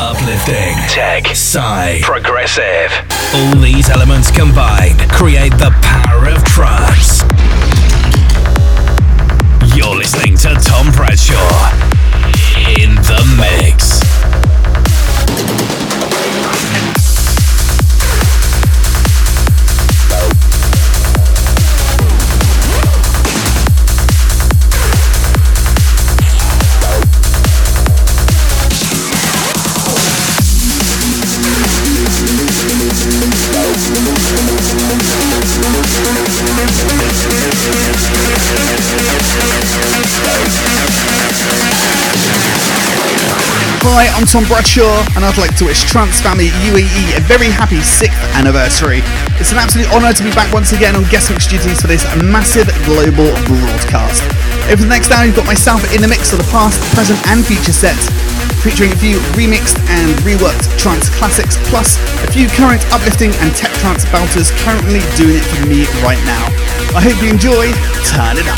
uplifting, tech, psy, progressive. All these elements combined create the power of trance. You're listening to Tom Bradshaw in the mix. Hi, I'm Tom Bradshaw, and I'd like to wish Trance Family UAE a very happy 6th anniversary. It's an absolute honour to be back once again on guest mix duties for this massive global broadcast. Over the next hour, you've got myself in the mix of the past, present, and future sets, featuring a few remixed and reworked trance classics, plus a few current uplifting and tech trance belters currently doing it for me right now. I hope you enjoy. Turn it up.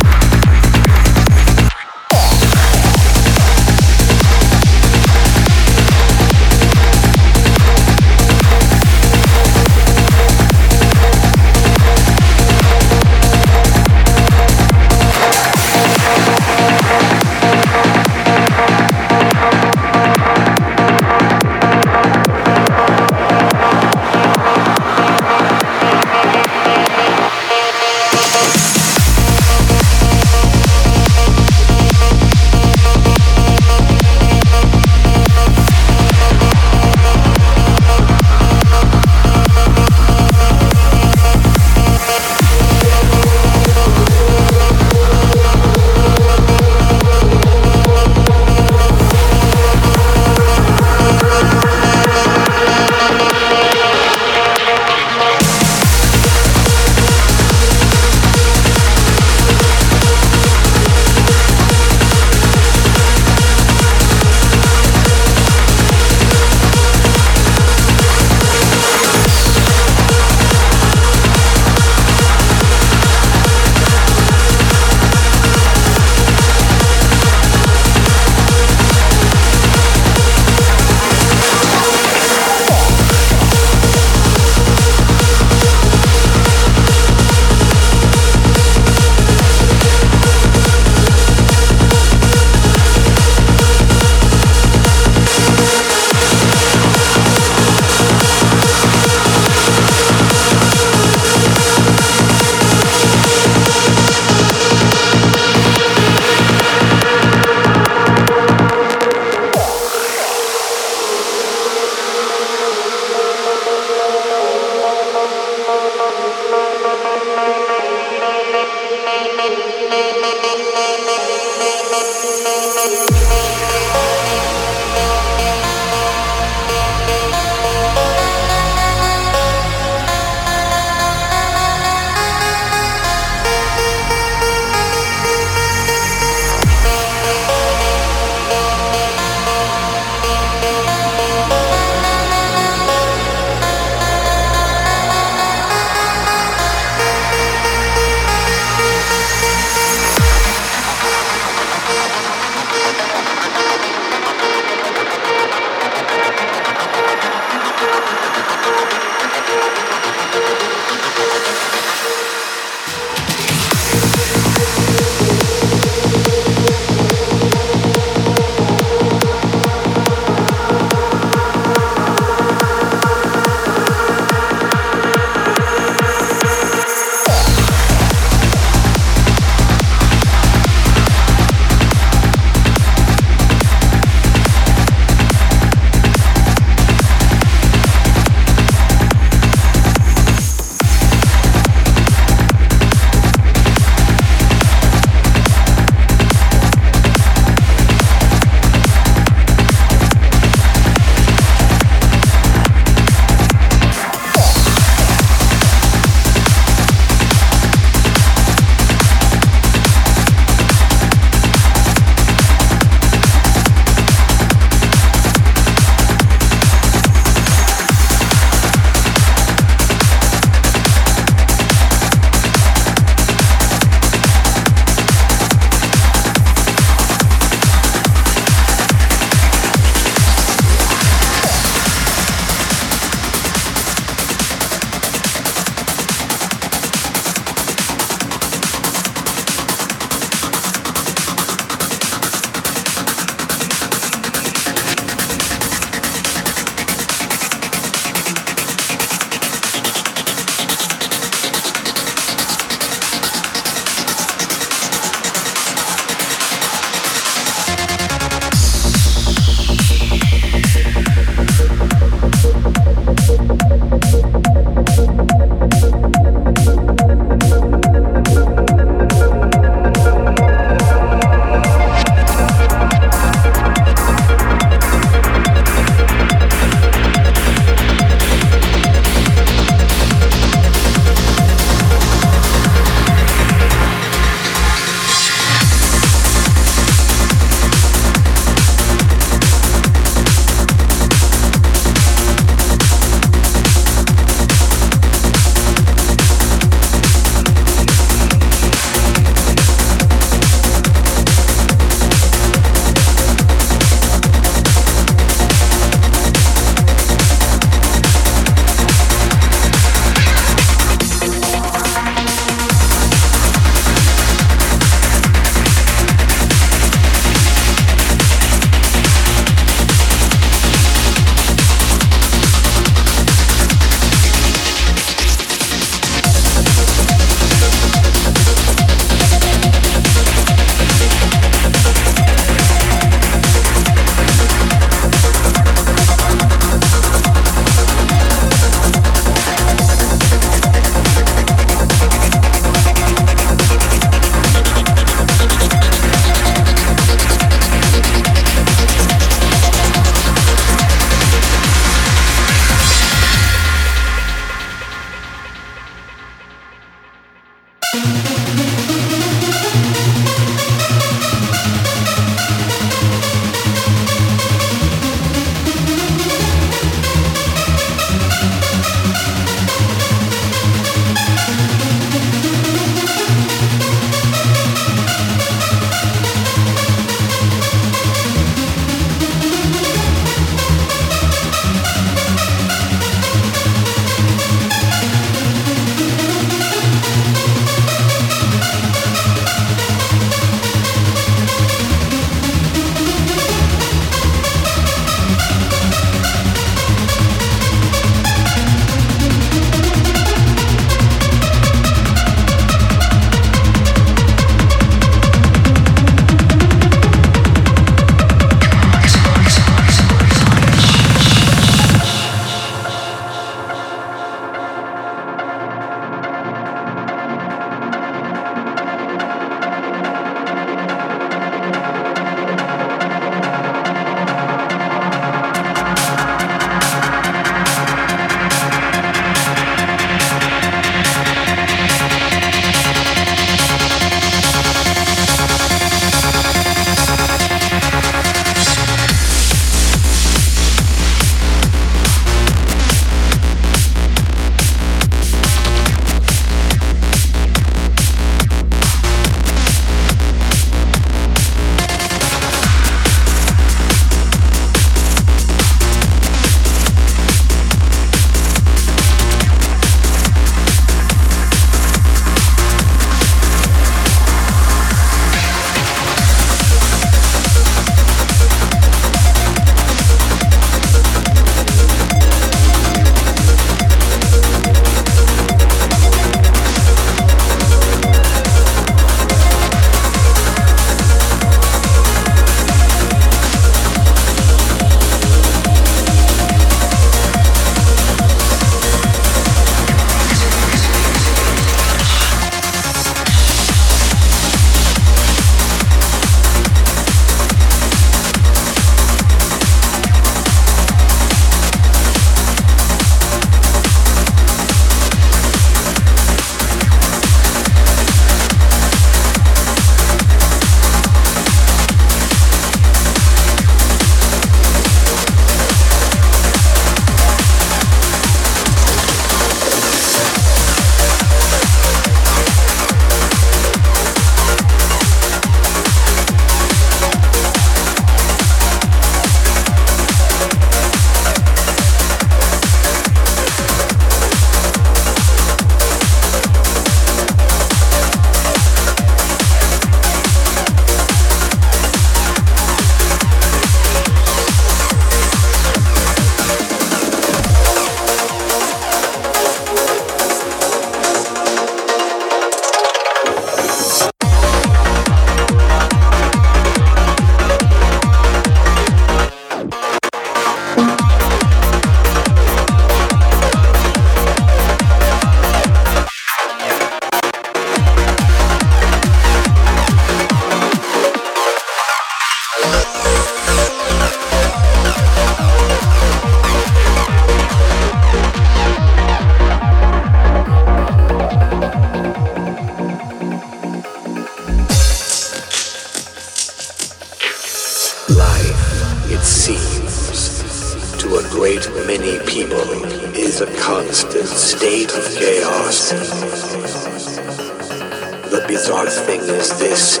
The bizarre thing is this.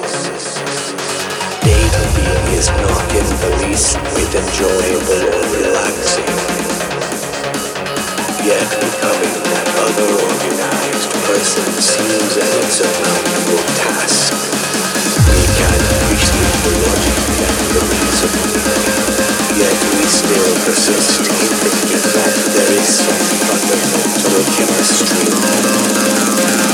Data being is not in the least bit enjoyable or relaxing. Yet becoming that other organized person seems an insurmountable task. We can appreciate the logic and the reason. Yet we still persist in thinking that there is some fundamental listening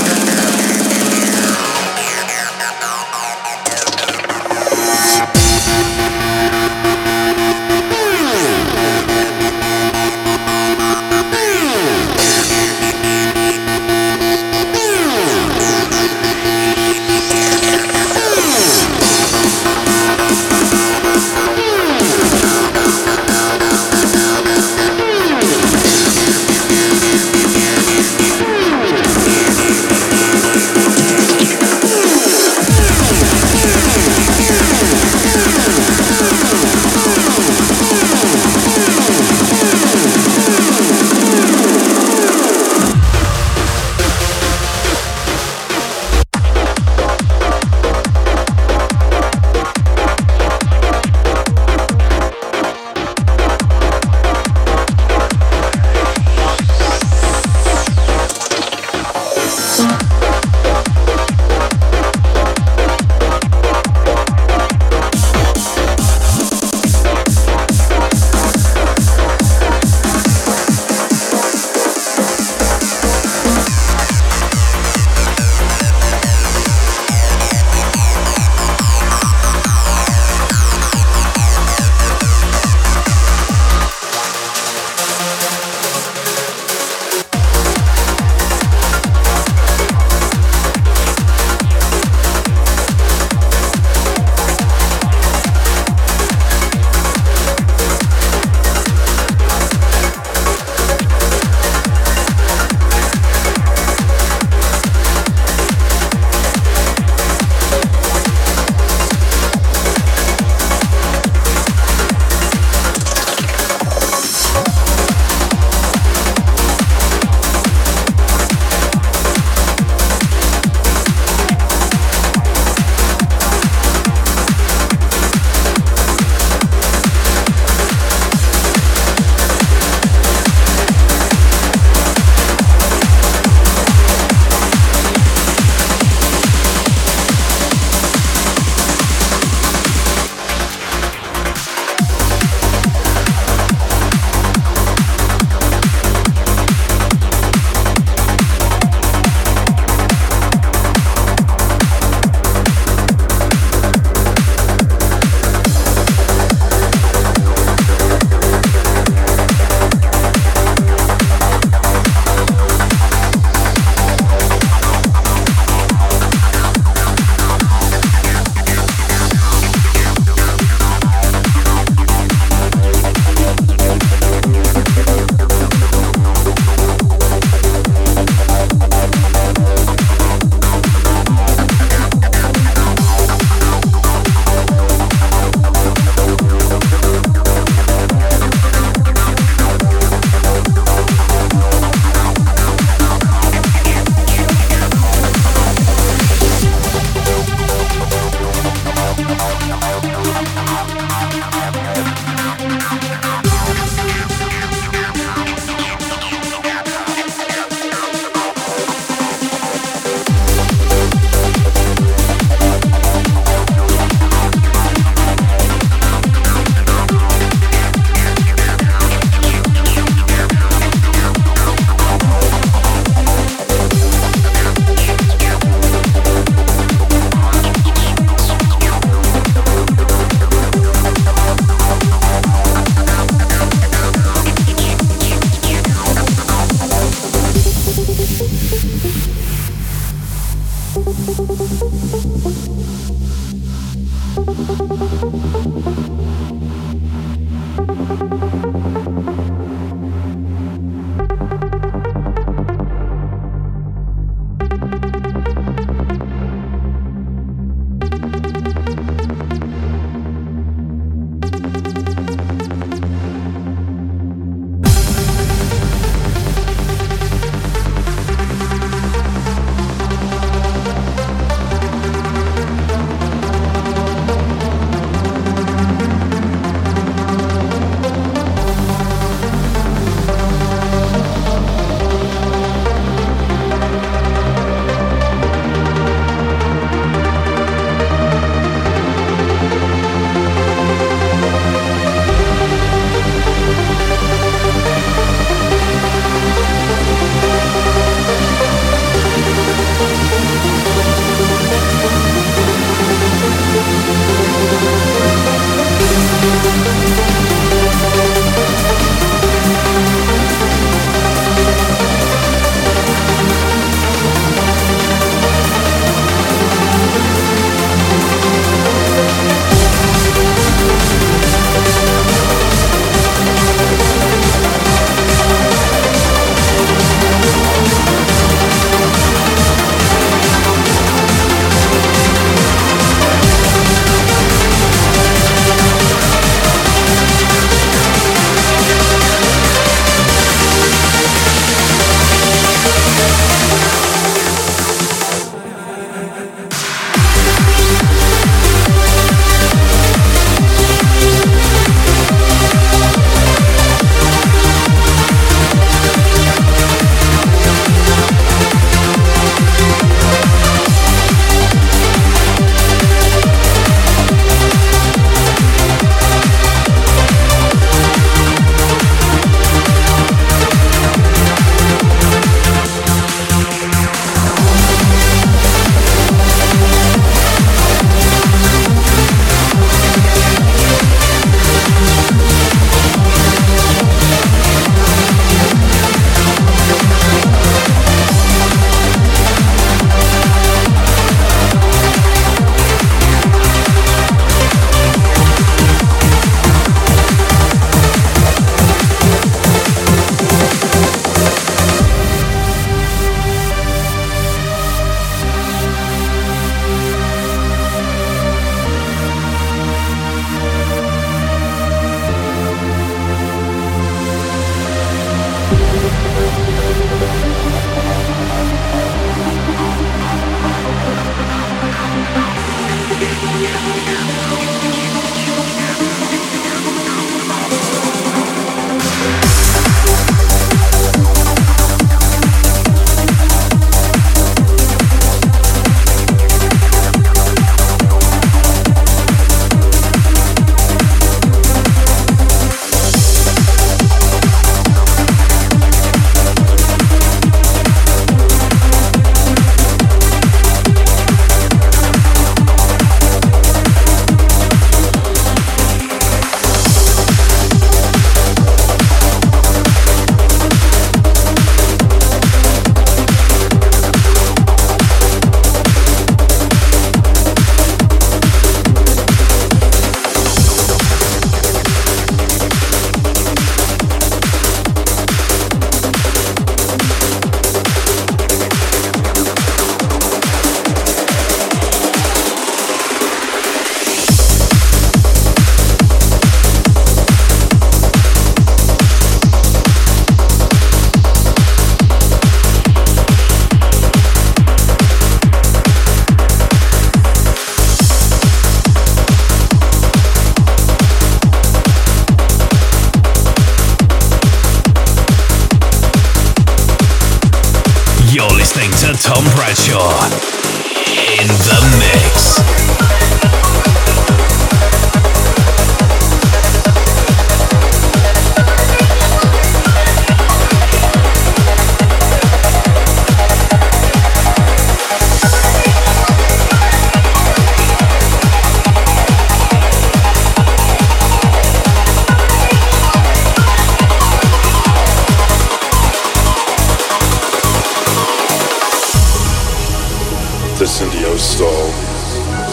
tussen die ou staal,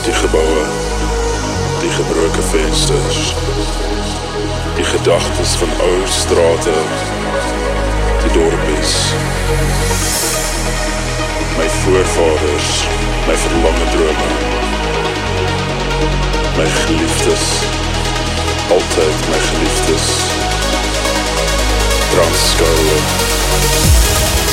die geboue, die gebroke vensters, die gedagtes van ou strate, die dorpies. My voorvaders, my verlange drome, my geliefdes, altyd my geliefdes, Transkoue.